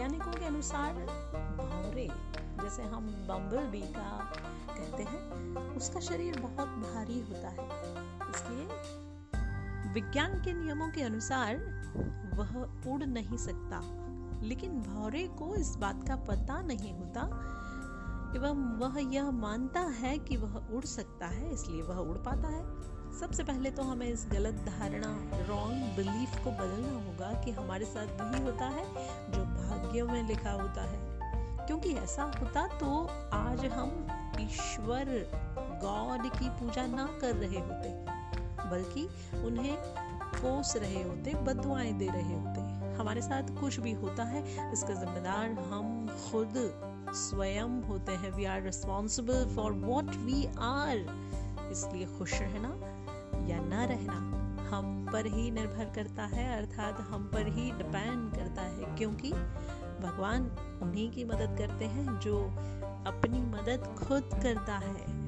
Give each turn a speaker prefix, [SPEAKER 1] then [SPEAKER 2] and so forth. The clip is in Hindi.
[SPEAKER 1] अनुसार भौरे जैसे हम बम्बल बी का कहते हैं, उसका शरीर बहुत भारी होता है। इसलिए विज्ञान के नियमों के अनुसार वह उड़ नहीं सकता। लेकिन भौरे को इस बात का पता नहीं होता एवं वह यह मानता है कि वह उड़ सकता है, इसलिए वह उड़ पाता है। सबसे पहले तो हमें इस गलत धारणा रॉन्ग बिलीफ को बदलना होगा कि हमारे साथ वही होता है। भाग्यों में लिखा होता है। क्योंकि ऐसा होता तो आज हम ईश्वर, गॉड की पूजा ना कर रहे होते, बल्कि उन्हें कोस रहे होते बदुआएँ दे रहे होते। हमारे साथ कुछ भी होता है, इसका जिम्मेदार हम खुद स्वयं होते हैं। We are responsible for what we are इसलिए खुश रहना या न रहना, हम पर ही निर्भर करता है, अर्थात हम पर ही डिपेंड करता है। क्योंकि भगवान उन्हीं की मदद करते हैं जो अपनी मदद खुद करता है।